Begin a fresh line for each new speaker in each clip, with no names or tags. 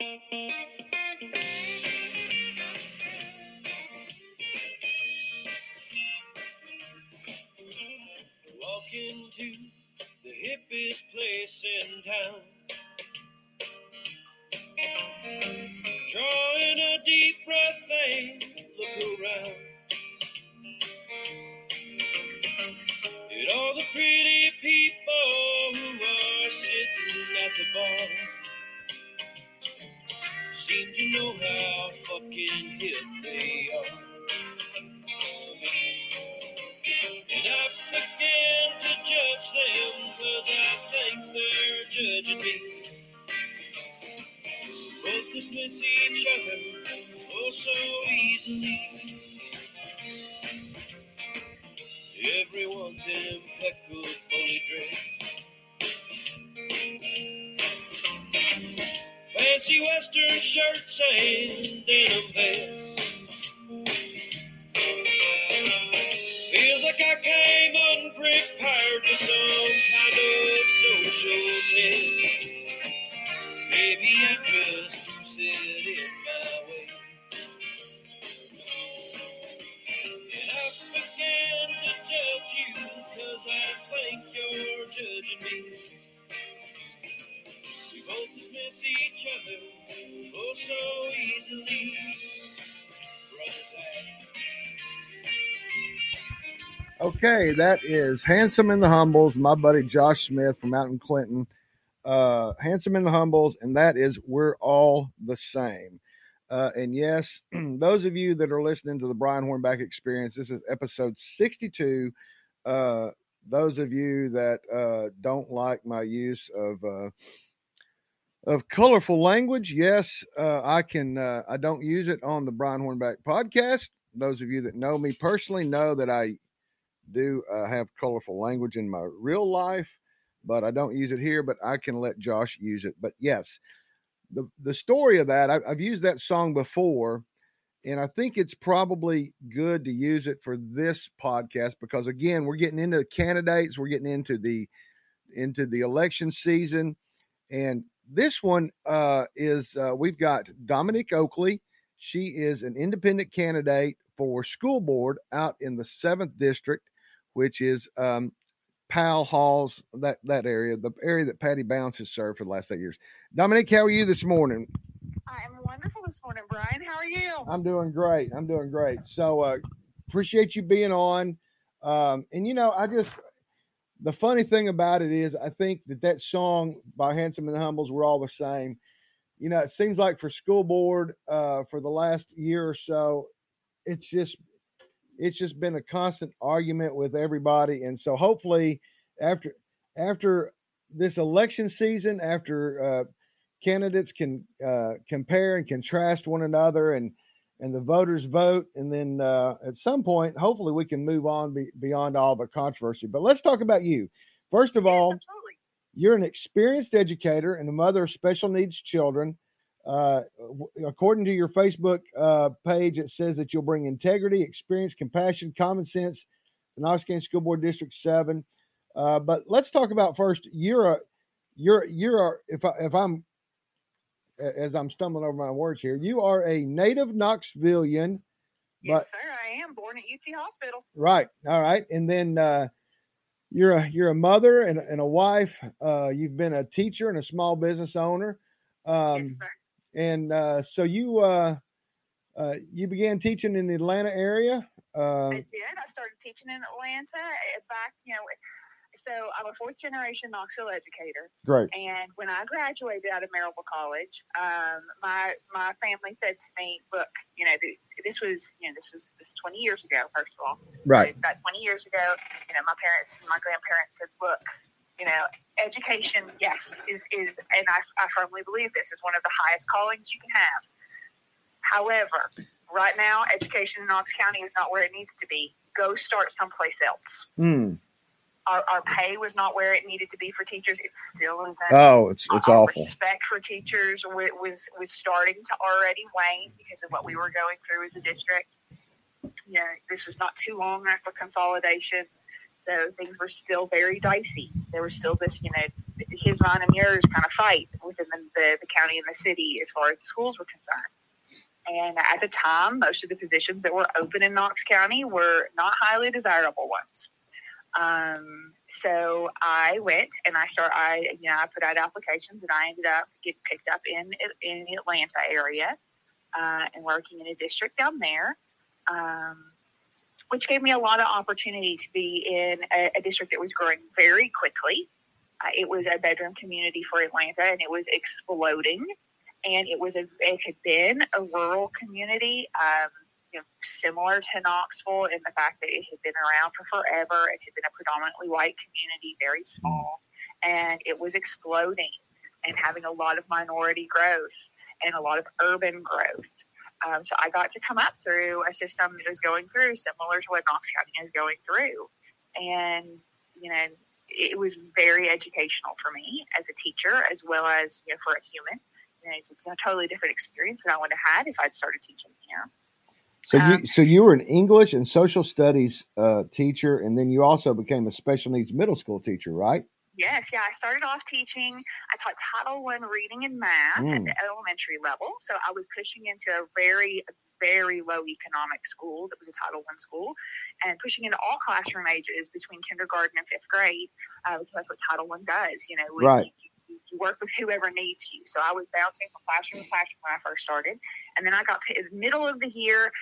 Walk into the hippest place in town. Drawing a deep breath and look around. At all the pretty people who are sitting at the bar. Seem to know how fucking hip they are. And I began to judge them cause I think they're judging me. Both dismiss each other oh so easily. Everyone's impeccably dressed. Fancy western shirts and denim vests. Feels like I came unprepared for some kind of social test. Maybe I'm just too set in my way. And I began to judge you because I think you're judging me. Dismiss each other oh so easily.
Okay, that is Handsome and the Humbles, my buddy Josh Smith from out in Clinton. Uh, Handsome and the Humbles, and that is We're All the Same. Uh, and yes, those of you that are listening to the Brian Hornback Experience, this is episode 62. Uh, those of you that uh, don't like my use of uh, of colorful language, yes, uh, I can. Uh, I don't use it on the Brian Hornback podcast. Those of you that know me personally know that I do uh, have colorful language in my real life, but I don't use it here. But I can let Josh use it. But yes, the the story of that I, I've used that song before, and I think it's probably good to use it for this podcast because again, we're getting into the candidates, we're getting into the into the election season, and this one uh, is uh, we've got Dominique Oakley. She is an independent candidate for school board out in the seventh district which is um, Powell Halls, that that area, the area that Patty Bounds has served for the last eight years. Dominique, how are you this morning?
I'm wonderful this morning, Brian. How are you?
I'm doing great. I'm doing great. So uh, appreciate you being on. Um, and you know, I just the funny thing about it is, I think that that song by Handsome and the Humbles, "We're All the Same." You know, it seems like for school board uh, for the last year or so, it's just it's just been a constant argument with everybody and so hopefully after after this election season after uh, candidates can uh, compare and contrast one another and and the voters vote and then uh, at some point hopefully we can move on be, beyond all the controversy but let's talk about you first of all
Absolutely.
you're an experienced educator and a mother of special needs children. Uh, according to your Facebook uh, page, it says that you'll bring integrity, experience, compassion, common sense, the Knox County School Board District Seven. Uh, but let's talk about first. You're a, you're you're a, if I, if I'm as I'm stumbling over my words here, you are a native Knoxvilleian.
Yes,
But-
sir. I am born at UT Hospital.
Right. All right. And then uh, you're a you're a mother and, a- and a wife. Uh, you've been a teacher and a small business owner. Um,
yes, sir.
and uh, so you uh, uh, you began teaching in the Atlanta area. Uh,
I did. I started teaching in Atlanta back, you know. So I'm a fourth generation Knoxville educator,
great.
and when I graduated out of Maryville College, um, my my family said to me, "Look, you know, this was you know this was this was 20 years ago. First of all,
Right.
About 20 years ago, you know, my parents, my grandparents said, look, you know, education, yes, is, is and I, I firmly believe this, is one of the highest callings you can have. However, right now, education in Knox County is not where it needs to be. Go start someplace else.
Hmm.
Our, our pay was not where it needed to be for teachers. It still isn't.
Oh, it's it's
our
awful.
respect for teachers wa- was was starting to already wane because of what we were going through as a district. You know, this was not too long after consolidation, so things were still very dicey. There was still this, you know, his mine and yours kind of fight within the, the, the county and the city as far as the schools were concerned. And at the time, most of the positions that were open in Knox County were not highly desirable ones. Um, so I went and I start. I you know I put out applications and I ended up getting picked up in in the Atlanta area uh, and working in a district down there, um, which gave me a lot of opportunity to be in a, a district that was growing very quickly. Uh, it was a bedroom community for Atlanta and it was exploding, and it was a it had been a rural community. Um, you know, similar to Knoxville in the fact that it had been around for forever. It had been a predominantly white community, very small, and it was exploding and having a lot of minority growth and a lot of urban growth. Um, so I got to come up through a system that is going through similar to what Knox County is going through. And, you know, it was very educational for me as a teacher as well as, you know, for a human. You know, it's a totally different experience than I would have had if I'd started teaching here.
So
Um,
you so you were an English and social studies uh, teacher, and then you also became a special needs middle school teacher, right?
Yes, yeah. I started off teaching. I taught Title One reading and math at
Mm.
the elementary level. So I was pushing into a very, very low economic school that was a Title One school, and pushing into all classroom ages between kindergarten and fifth grade, uh, because that's what Title One does. You know, we-
Right.
You, you, work with whoever needs you. So I was bouncing from classroom to classroom when I first started, and then I got to the middle of the year,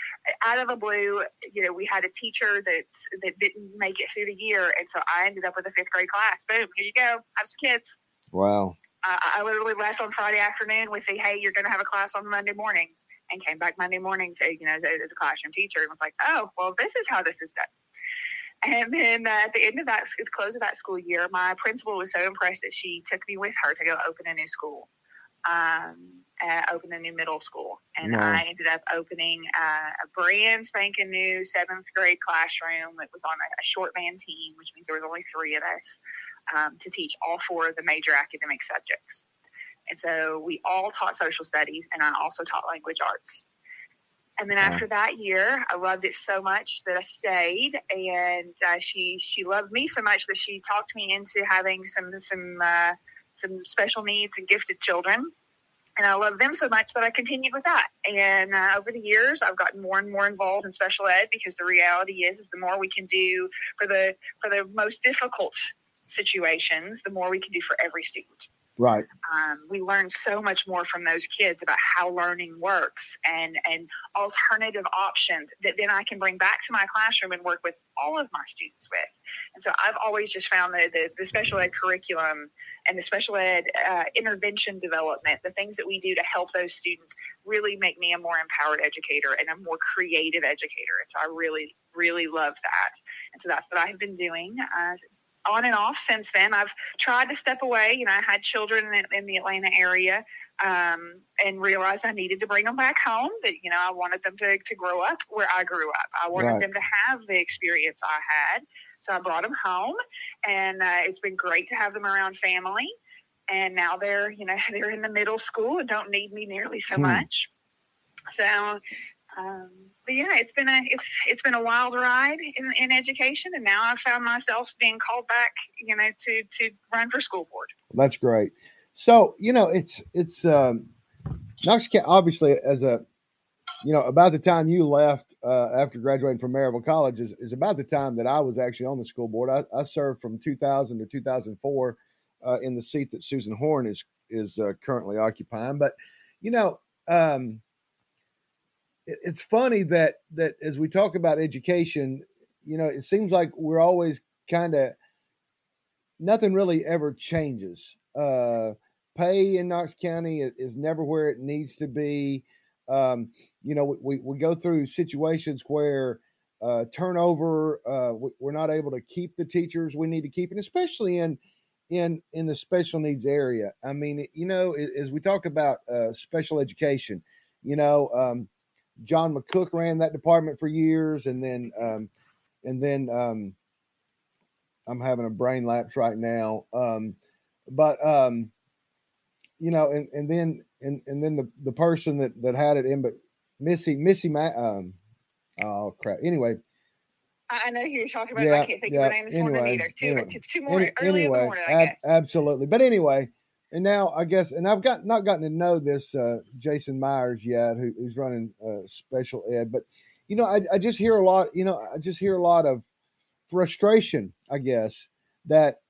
out of the blue. You know, we had a teacher that that didn't make it through the year, and so I ended up with a fifth grade class. Boom, here you go. Have some kids.
Wow.
I, I literally left on Friday afternoon with the hey, you're going to have a class on Monday morning, and came back Monday morning to you know as a classroom teacher, and was like, oh, well, this is how this is done. And then uh, at the end of that, at the close of that school year, my principal was so impressed that she took me with her to go open a new school, um, uh, open a new middle school, and
Wow.
I ended up opening uh, a brand spanking new seventh grade classroom that was on a, a short man team, which means there was only three of us um, to teach all four of the major academic subjects. And so we all taught social studies, and I also taught language arts. And then
Wow.
after that year, I loved it so much that I stayed, and uh, she she loved me so much that she talked me into having some some uh, some special needs and gifted children. And I love them so much that I continued with that. And uh, over the years, I've gotten more and more involved in special ed because the reality is, is the more we can do for the for the most difficult situations, the more we can do for every student
Right.
um, we learn so much more from those kids about how learning works and and alternative options that then I can bring back to my classroom and work with all of my students with. And so I've always just found that the, the special ed curriculum and the special ed uh, intervention development, the things that we do to help those students, really make me a more empowered educator and a more creative educator. And so I really really love that. And so that's what I have been doing. Uh, on and off since then. I've tried to step away. You know, I had children in, in the Atlanta area um, and realized I needed to bring them back home. That you know, I wanted them to, to grow up where I grew up. I wanted
Right.
them to have the experience I had. So I brought them home, and uh, it's been great to have them around family. And now they're you know they're in the middle school and don't need me nearly so
Hmm.
much. So. Um, but yeah, it's been a it's it's been a wild ride in, in education, and now I've found myself being called back, you know, to to run for school board.
That's great. So you know, it's it's um, Knox. Obviously, as a you know, about the time you left uh, after graduating from Maryville College is, is about the time that I was actually on the school board. I, I served from 2000 to 2004 uh, in the seat that Susan Horn is is uh, currently occupying. But you know, um, it's funny that that as we talk about education, you know, it seems like we're always kind of nothing really ever changes. Uh, pay in Knox County is, is never where it needs to be. Um, you know, we, we go through situations where uh, turnover, uh, we, we're not able to keep the teachers we need to keep, and especially in in in the special needs area. I mean, you know, as we talk about uh, special education, you know, um, John McCook ran that department for years, and then um, and then um, I'm having a brain lapse right now. Um, but um, you know, and and then and and then the the person that that had it in, but Missy Missy Ma- um, oh crap. Anyway,
I know who you're talking about.
Yeah,
I can't think
yeah,
of the name this morning
anyway,
either. Too,
anyway.
It's too
Any-
morning, early in the
anyway,
morning,
ab- absolutely. But anyway, and now I guess, and I've got not gotten to know this uh, Jason Myers yet, who, who's running uh, special ed. But you know, I, I just hear a lot. You know, I just hear a lot of frustration. I guess that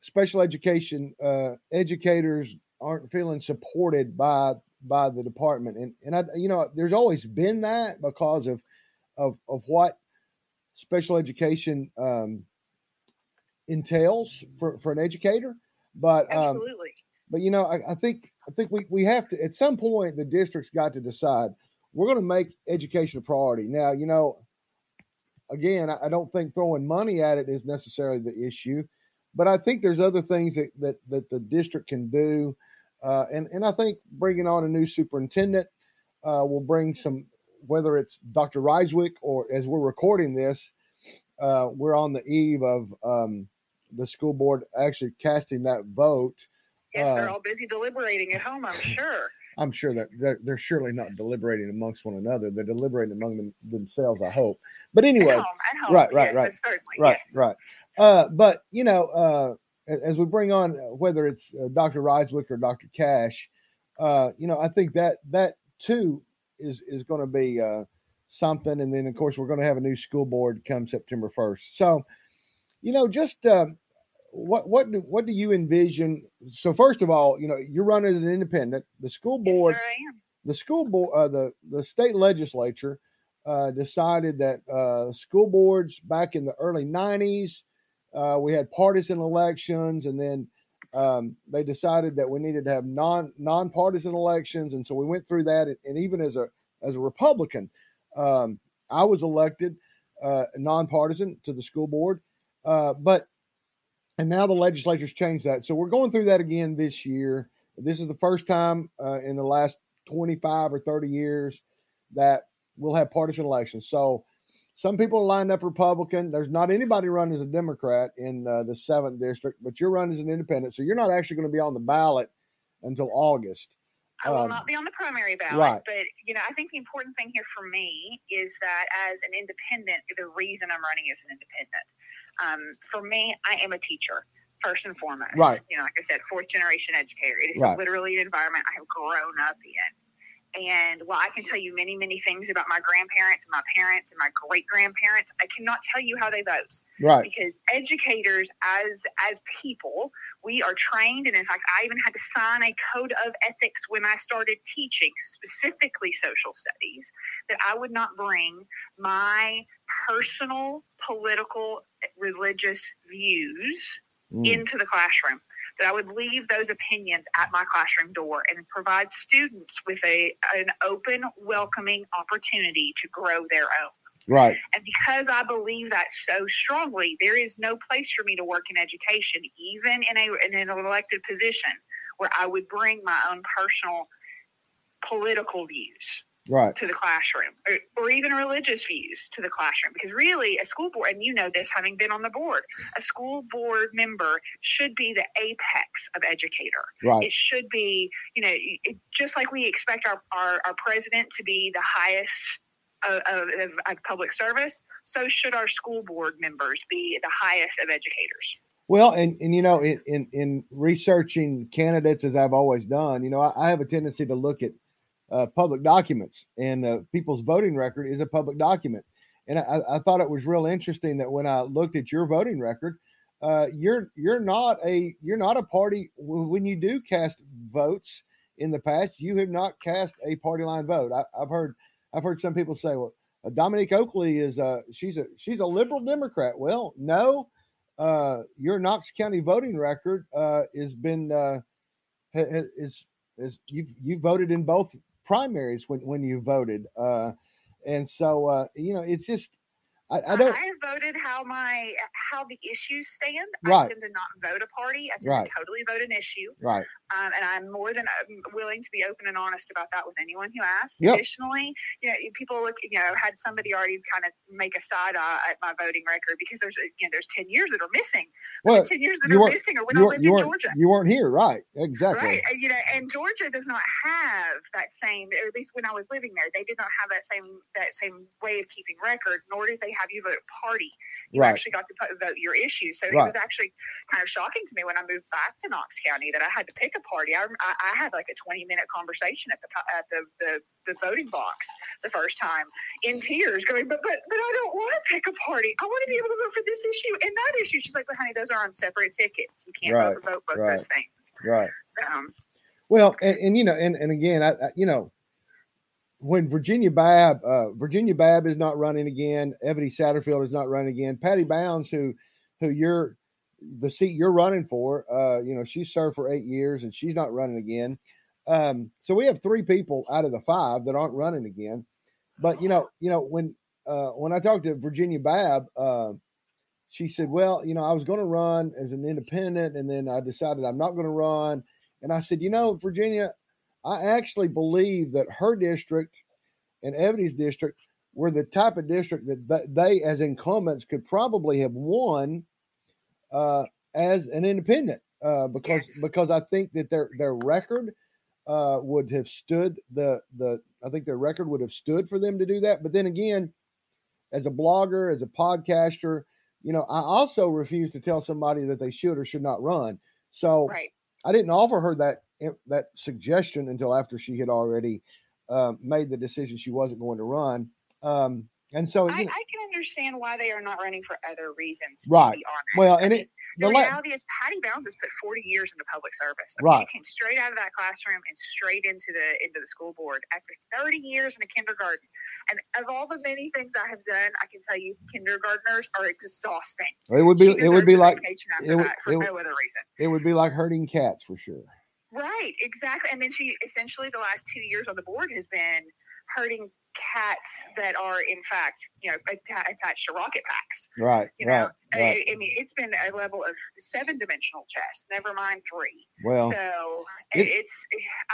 special education uh, educators aren't feeling supported by by the department, and and I, you know, there's always been that because of of of what special education um, entails for, for an educator. But um,
Absolutely.
But you know, I, I think I think we, we have to at some point the district's got to decide we're going to make education a priority. Now, you know, again, I, I don't think throwing money at it is necessarily the issue, but I think there's other things that that, that the district can do, uh, and and I think bringing on a new superintendent uh, will bring some. Whether it's Dr. Rysewyk or as we're recording this, uh, we're on the eve of um, the school board actually casting that vote.
They're
uh,
all busy deliberating at home, I'm sure.
I'm sure that they're, they're surely not deliberating amongst one another. They're deliberating among them, themselves, I hope. But anyway,
at home, at home.
right, right,
yes,
right.
Certainly.
right,
yes.
right. Uh, but you know, uh, as we bring on uh, whether it's uh, Dr. Rysewyk or Dr. Cash, uh, you know, I think that that too is is going to be uh, something. And then of course we're going to have a new school board come September first. So, you know, just uh, what what do what do you envision? So first of all, you know, you're running as an independent. The school
Yes,
board
sir, I am.
the school board, uh, the the state legislature uh, decided that uh, school boards back in the early '90s, uh, we had partisan elections, and then um, they decided that we needed to have non nonpartisan elections, and so we went through that. And, and even as a as a Republican, um, I was elected uh, nonpartisan to the school board, uh, but and now the legislature's changed that. So we're going through that again this year. This is the first time uh, in the last 25 or 30 years that we'll have partisan elections. So some people are lined up Republican. There's not anybody running as a Democrat in uh, the seventh district, but you're running as an independent. So you're not actually going to be on the ballot until August.
I will
Um,
not be on the primary ballot,
right.
but you know, I think the important thing here for me is that as an independent, the reason I'm running as an independent, um, for me, I am a teacher first and foremost.
Right.
You know, like I said, fourth generation educator. It is
Right.
literally an environment I have grown up in. And while I can tell you many, many things about my grandparents and my parents and my great grandparents, I cannot tell you how they vote
Right.
because educators as as people we are trained and in fact i even had to sign a code of ethics when i started teaching specifically social studies that i would not bring my personal political religious views
Mm.
into the classroom that i would leave those opinions at my classroom door and provide students with a an open welcoming opportunity to grow their own
Right.
and because I believe that so strongly, there is no place for me to work in education, even in a in an elected position, where I would bring my own personal political views
Right.
to the classroom, or, or even religious views to the classroom. Because really, a school board, and you know this, having been on the board, a school board member should be the apex of educator
Right.
it should be, you know, it, just like we expect our, our, our president to be the highest of, of, of, public service, so should our school board members be the highest of educators.
Well, and, and you know, in, in, in researching candidates, as I've always done, you know, I, I have a tendency to look at uh, public documents, and uh, people's voting record is a public document. And I, I thought it was real interesting that when I looked at your voting record, uh, you're you're not a you're not a party when you do cast votes in the past. You have not cast a party line vote. I, I've heard I've heard some people say, well, uh, Dominique Oakley is uh she's a she's a liberal Democrat. Well, no, your Knox County voting record has been ha- ha- is is you you voted in both primaries when when you voted, uh, and so uh, you know it's just I, I don't
I have voted how my how the issues stand.
Right.
I tend to not vote a party. I tend
Right.
to totally vote an issue.
right
Um, and I'm more than um, willing to be open and honest about that with anyone who asks.
Yep.
Additionally, you know, people look, you know, had somebody already kind of make a side eye at my voting record because there's, you know, there's 10 years that are missing.
well
the 10 years that are missing
you
when I
weren't
lived in Georgia.
you weren't here right exactly
Right. You know, and Georgia does not have that same, or at least when I was living there, they did not have that same, that same way of keeping record, nor did they have you vote party. You
Right.
actually got to vote your issues. So
Right.
it was actually kind of shocking to me when I moved back to Knox County that I had to pick a party. I, I, I had like a 20 minute conversation at the at the, the, the voting box the first time in tears, going, but but but I don't want to pick a party. I want to be able to vote for this issue and that issue. She's like, but honey, those are on separate tickets. You can't
Right,
vote, vote both
right.
those things.
Right.
Um,
Well, and, and you know, and, and again, I, I you know, when Virginia Babb, uh, Virginia Babb is not running again. Evetty Satterfield is not running again. Patty Bounds, who, who you're the seat you're running for, uh, you know, she served for eight years and she's not running again. Um, so we have three people out of the five that aren't running again. But you know, you know, when uh, when I talked to Virginia Babb, uh, she said, "Well, you know, I was going to run as an independent, and then I decided I'm not going to run." And I said, "You know, Virginia, I actually believe that her district and Evetty's district were the type of district that they, as incumbents, could probably have won uh, as an independent uh, because
Yes.
because I think that their their record uh, would have stood the the I think their record would have stood for them to do that. But then again, as a blogger, as a podcaster, you know, I also refuse to tell somebody that they should or should not run. So
right.
I didn't offer her that that suggestion until after she had already uh, made the decision she wasn't going to run. Um, and so,
I,
you know,
I can understand why they are not running for other reasons.
Right.
To be
well, and it
the
the la-
reality is Patty Bounds has put 40 years into public service. I mean,
Right.
She came straight out of that classroom and straight into the into the school board after 30 years in a kindergarten. And of all the many things I have done, I can tell you kindergartners are exhausting.
it would be it would be like it would-
for
it
no other reason.
it would be like herding cats for sure.
Right, exactly. And then she essentially the last two years on the board has been herding cats that are in fact, you know, atta- attached to rocket packs.
Right,
You
right,
know, I-
right.
I, mean, it's been a level of seven dimensional chess, never mind three.
Well,
so
it-
it's,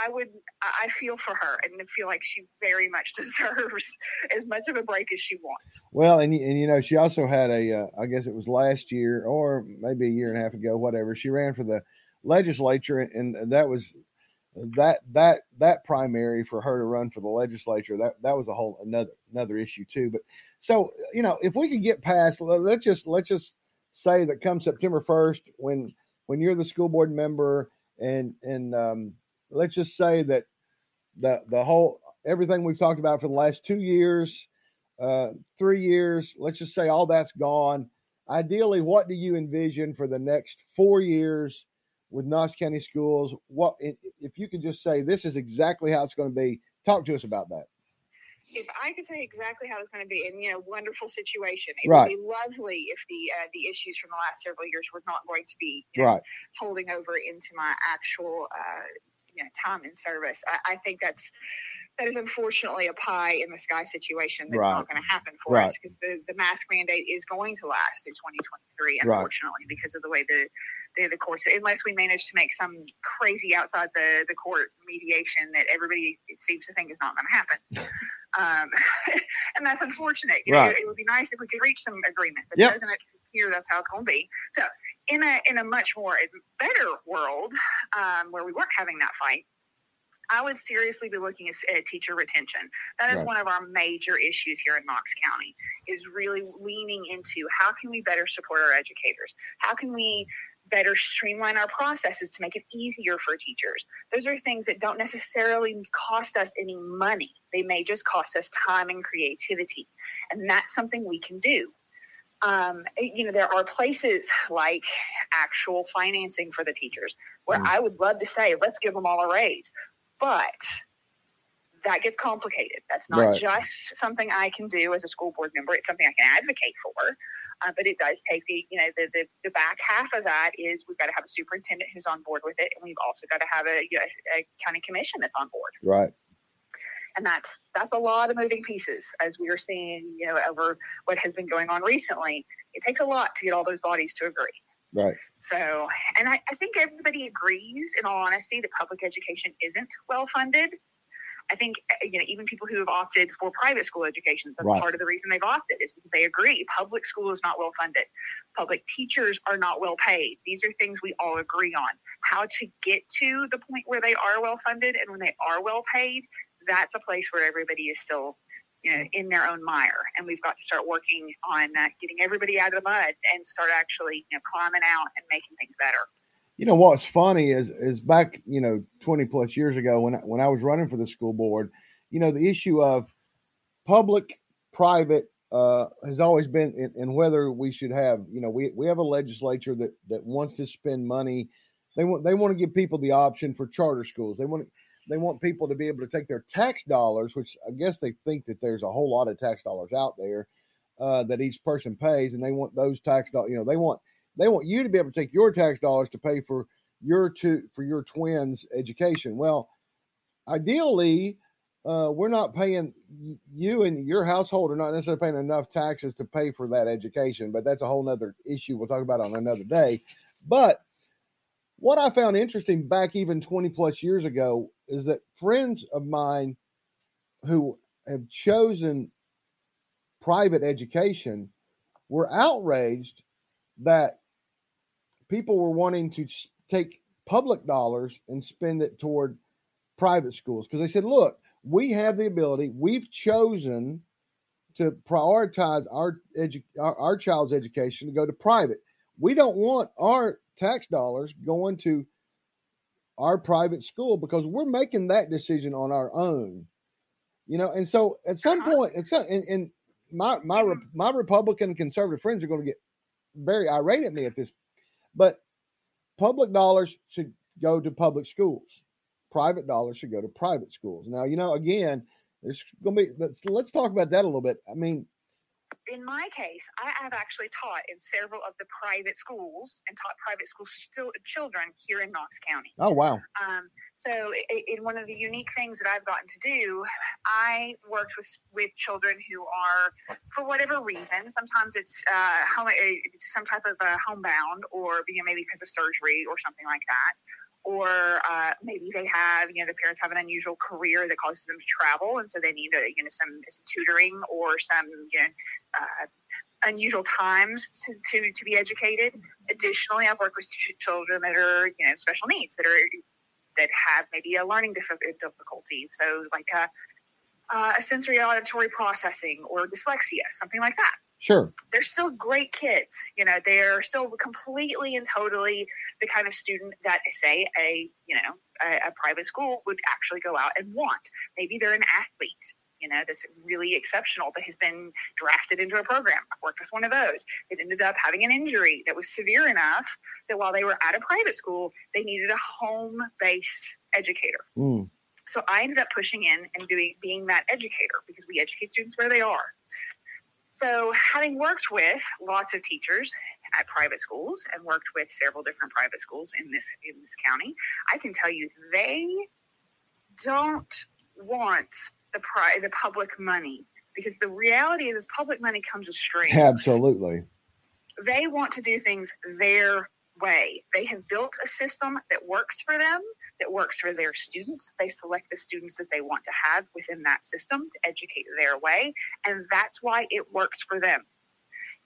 I would, I I feel for her and feel like she very much deserves as much of a break as she wants.
Well, and and you know, she also had a, uh, I guess it was last year or maybe a year and a half ago, whatever. She ran for the legislature, and that was that that that primary for her to run for the legislature. That that was a whole another another issue too. But so you know, if we could get past, let's just let's just say that come September first, when when you're the school board member, and and um, let's just say that the the whole everything we've talked about for the last two years uh, three years, let's just say all that's gone. Ideally, what do you envision for the next four years with Knox County Schools? What if you could just say this is exactly how it's going to be? Talk to us about that.
If I could say exactly how it's going to be, and you know, wonderful situation. It
Right.
would be lovely if the uh, the issues from the last several years were not going to be you know,
Right,
holding over into my actual uh, you know time in service. I, I think that's that is unfortunately a pie in the sky situation that's
Right.
not going to happen for
Right.
us because the, the mask mandate is going to last through 2023
Right.
unfortunately because of the way the the, the courts unless we manage to make some crazy outside the, the court mediation that everybody seems to think is not going to happen um, and that's unfortunate you know, it would be nice if we could reach some agreement but
Yep.
doesn't it appear that's how it's going to be so in a in a much more better world um, where we weren't having that fight, I would seriously be looking at, at teacher retention. That is
Right.
one of our major issues here in Knox County. Is really leaning into how can we better support our educators? How can we better streamline our processes to make it easier for teachers? Those are things that don't necessarily cost us any money. They may just cost us time and creativity, and that's something we can do um, you know, there are places like actual financing for the teachers where
Mm.
I would love to say, let's give them all a raise. But that gets complicated. That's not
Right.
just something I can do as a school board member. It's something I can advocate for. Uh, but it does take the, you know, the, the, the back half of that is we've got to have a superintendent who's on board with it. And we've also got to have a, you know, a county commission that's on board.
Right,
and that's that's a lot of moving pieces as we are seeing you know over what has been going on recently. It takes a lot to get all those bodies to agree.
Right,
so and i, I think everybody agrees in all honesty that public education isn't well funded i think uh, you know even people who have opted for private school educations that's
Right.
part of the reason they've opted is because they agree public school is not well funded public teachers are not well paid these are things we all agree on how to get to the point where they are well funded and when they are well paid that's a place where everybody is still you know, in their own mire. And we've got to start working on uh, getting everybody out of the mud and start actually, you know, climbing out and making things better.
You know what's funny is is back you know twenty plus years ago when when I was running for the school board, you know the issue of public private uh, has always been and whether we should have you know we we have a legislature that that wants to spend money. They want they want to give people the option for charter schools. They want they want people to be able to take their tax dollars which i guess they think that there's a whole lot of tax dollars out there uh, that each person pays and they want those tax dollars you know they want they want you to be able to take your tax dollars to pay for your two for your twins education well ideally uh, we're not paying you and your household are not necessarily paying enough taxes to pay for that education, but that's a whole nother issue we'll talk about on another day. But what I found interesting back even 20 plus years ago is that friends of mine who have chosen private education were outraged that people were wanting to take public dollars and spend it toward private schools because they said, look, we have the ability, we've chosen to prioritize our, edu- our, our child's education to go to private. We don't want our tax dollars going to our private school because we're making that decision on our own. You know, and so at some point, it's and, and my my my Republican conservative friends are going to get very irate at me at this, but public dollars should go to public schools private dollars should go to private schools. Now, you know, again, there's going to be, let's, let's talk about that a little bit. I mean,
in my case, I have actually taught in several of the private schools and taught private school still children here in Knox County.
Oh wow!
Um, so, in one of the unique things that I've gotten to do, I worked with with children who are, for whatever reason, sometimes it's uh, home, some type of uh, homebound, or you know, maybe because of surgery or something like that or uh, maybe they have, you know, the parents have an unusual career that causes them to travel, and so they need, a, you know, some, some tutoring or some, you know, uh, unusual times to, to, to be educated. Additionally, I've worked with children that are, you know, special needs that are that have maybe a learning difficulty, so like a, uh, a sensory auditory processing or dyslexia, something like that.
Sure.
They're still great kids. You know, they're still completely and totally the kind of student that, say, a you know a, a private school would actually go out and want. Maybe they're an athlete you know, that's really exceptional that has been drafted into a program. I've worked with one of those. It ended up having an injury that was severe enough that while they were at a private school, they needed a home based educator.
Mm.
So I ended up pushing in and doing being that educator because we educate students where they are. So, having worked with lots of teachers at private schools and worked with several different private schools in this in this county, I can tell you they don't want the pri- the public money because the reality is, is public money comes with strings.
Absolutely.
They want to do things their way. They have built a system that works for them that works for their students. They select the students that they want to have within that system to educate their way, and that's why it works for them.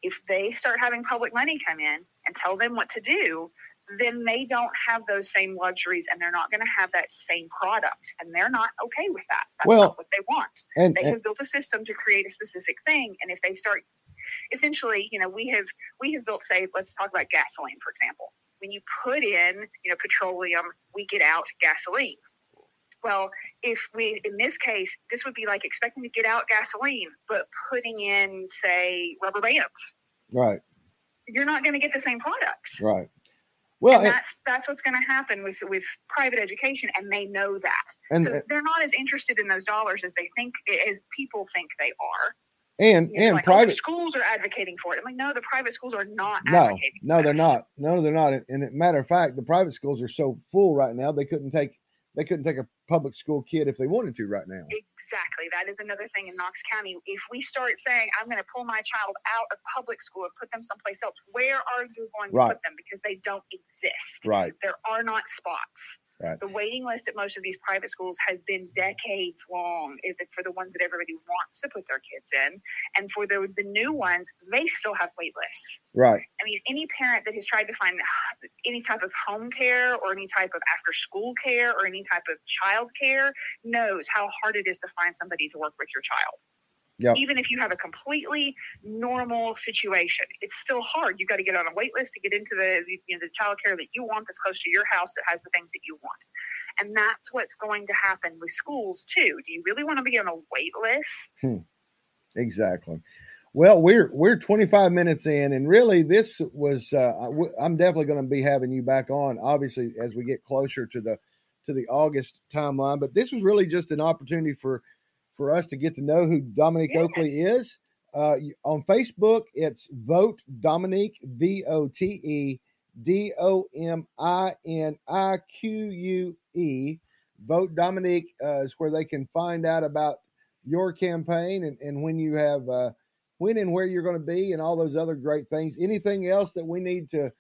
If they start having public money come in and tell them what to do, then they don't have those same luxuries and they're not going to have that same product and they're not okay with that that's
well,
not what they want
and,
they
and,
have built a system to create a specific thing and if they start essentially you know we have we have built say let's talk about gasoline for example when you put in, you know, petroleum, we get out gasoline. Well, if we, in this case, this would be like expecting to get out gasoline, but putting in, say, rubber bands.
Right.
You're not going to get the same product.
Right. Well,
and that's that's what's going to happen with with private education, and they know that.
And,
so they're not as interested in those dollars as they think, as people think they are.
And and
like, oh,
private
oh, schools are advocating for it. I'm like, no, the private schools are not. Advocating.
No, no, they're not. No, they're not. And matter of fact, the private schools are so full right now they couldn't take they couldn't take a public school kid if they wanted to right now.
Exactly. That is another thing in Knox County. If we start saying, I'm going to pull my child out of public school and put them someplace else, where are you going to put them? Because they don't exist.
Right.
There are not spots.
Right.
The waiting list at most of these private schools has been decades long. It, for the ones that everybody wants to put their kids in, and for the the new ones, they still have wait lists.
Right.
I mean, any parent that has tried to find any type of home care or any type of after school care or any type of child care knows how hard it is to find somebody to work with your child.
Yep.
Even if you have a completely normal situation, it's still hard. You've got to get on a wait list to get into the you know, the child care that you want that's close to your house that has the things that you want. And that's what's going to happen with schools too. Do you really want to be on a wait list?
Exactly. Well, we're we're 25 minutes in, and really, this was. Uh, I'm definitely going to be having you back on, obviously, as we get closer to the to the August timeline. But this was really just an opportunity for for us to get to know who Dominique Oakley is. Uh, on Facebook, it's Vote Dominique V O T E D O M I N I Q U E. Vote Dominique uh, is where they can find out about your campaign and, and when you have uh, when and where you're going to be and all those other great things. Anything else that we need to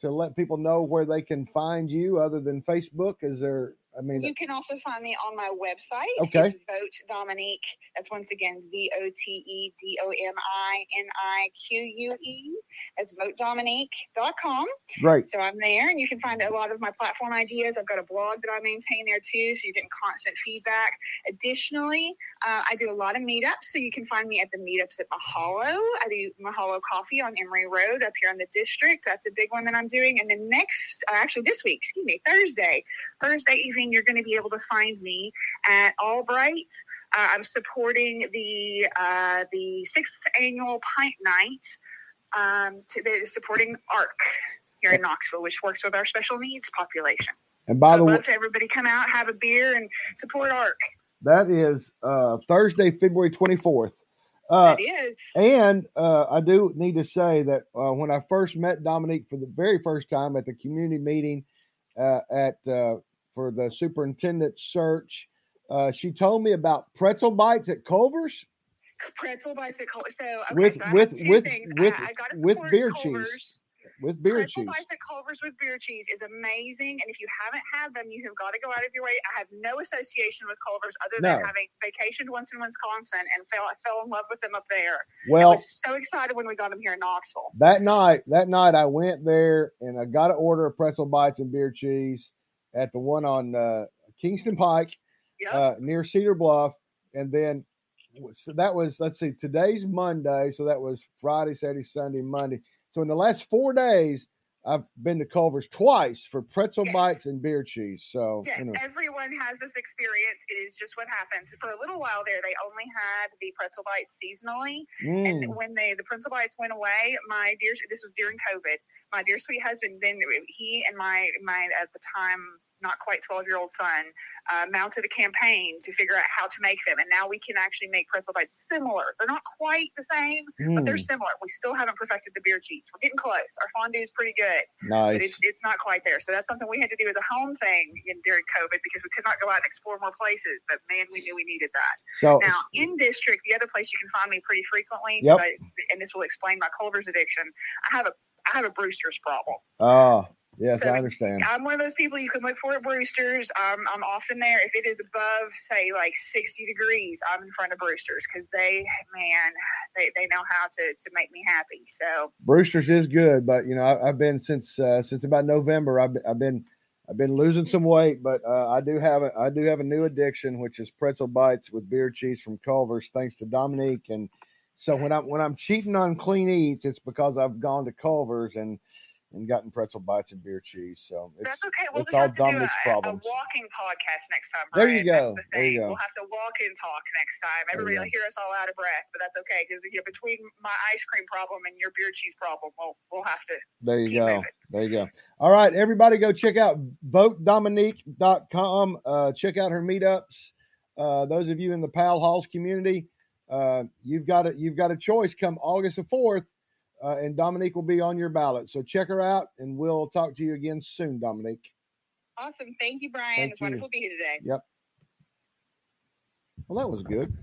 to let people know where they can find you other than Facebook? Is there? I mean,
You can also find me on my website.
Okay.
It's Vote Dominique. That's once again V O T E D O M I N I Q U E. That's votedominique.com.
Right.
So I'm there, and you can find a lot of my platform ideas. I've got a blog that I maintain there too, so you're getting constant feedback. Additionally, uh, I do a lot of meetups, so you can find me at the meetups at Mahalo. I do Mahalo Coffee on Emory Road up here in the district. That's a big one that I'm doing. And then next, uh, actually this week, excuse me, Thursday, Thursday evening, you're going to be able to find me at Albright. Uh, I'm supporting the uh, the sixth annual Pint Night. Um, to, they're supporting ARC here in Knoxville, which works with our special needs population.
And by
I'd
the way,
love to everybody come out, have a beer, and support ARC.
that is uh, Thursday, February 24th. Uh,
it is.
And uh, I do need to say that uh, when I first met Dominique for the very first time at the community meeting uh, at uh, for the superintendent search, uh, she told me about pretzel bites at Culver's.
Pretzel bites at Culver's. So okay,
With-
so I
with- with-
things.
with-
I, I
with beer
Culver's.
cheese. with beer
Pretzel
cheese.
bites at Culver's with beer cheese is amazing, and if you haven't had them, you have got to go out of your way. I have no association with Culver's other than
No.
having vacationed once in Wisconsin and fell I fell in love with them up there. I
Well,
was so excited when we got them here in Knoxville.
that night, that night I went there and I got to order a pretzel bites and beer cheese at the one on uh, Kingston Pike.
Yep.
uh, near Cedar Bluff, and then so that was let's see, today's Monday, so that was Friday, Saturday, Sunday, Monday. So in the last four days, I've been to Culver's twice for pretzel
Yes.
bites and beer cheese. So
Yes,
you know,
everyone has this experience. It is just what happens. For a little while there, they only had the pretzel bites seasonally,
mm,
and when they the pretzel bites went away, my dear, this was during COVID. My dear sweet husband, then he and my my at the time not quite twelve year old son uh, mounted a campaign to figure out how to make them, and now we can actually make pretzel bites similar. They're not quite the same, but they're
mm,
similar. We still haven't perfected the beer cheese. We're getting close. Our fondue is pretty good but it's, it's not quite there. So that's something we had to do as a home thing in, during COVID because we could not go out and explore more places. But man, we knew we needed that.
So
Now, in district, the other place you can find me pretty frequently,
Yep.
and this will explain my Culver's addiction. I have a I have a Brewster's problem.
ah, yes,
So-
I understand.
I'm one of those people you can look for at Brewster's. Um, I'm often there. If it is above, say, like 60 degrees, I'm in front of Brewster's because they, man, they, they know how to, to make me happy. So
Brewster's is good, but you know I, I've been since uh, since about November. I've, been- I've been I've been losing some weight, but uh, I do have a I do have a new addiction, which is pretzel bites with beer cheese from Culver's, thanks to Dominique. And so when I'm when I'm cheating on clean eats, it's because I've gone to Culver's and and gotten pretzel bites and beer cheese. So it's
That's okay. We'll
it's
just
all
have to do a,
Dominique's
a
problems.
walking podcast next time.
There you go.
The
There you go.
We'll have to walk and talk next time. Everybody will hear us all out of breath, but that's okay because you know, between my ice cream problem and your beer cheese problem, we'll we'll have to.
There you go.
moving.
There you go. All right, everybody go check out votedominique.com. Uh, check out her meetups. Uh, those of you in the Powell Halls community, uh, you've got a, you've got a choice come August the 4th, uh, and Dominique will be on your ballot. So check her out, and we'll talk to you again soon, Dominique.
Awesome. Thank you, Brian.
Thank
it's
you.
wonderful to be here today. Yep.
Well, that was good.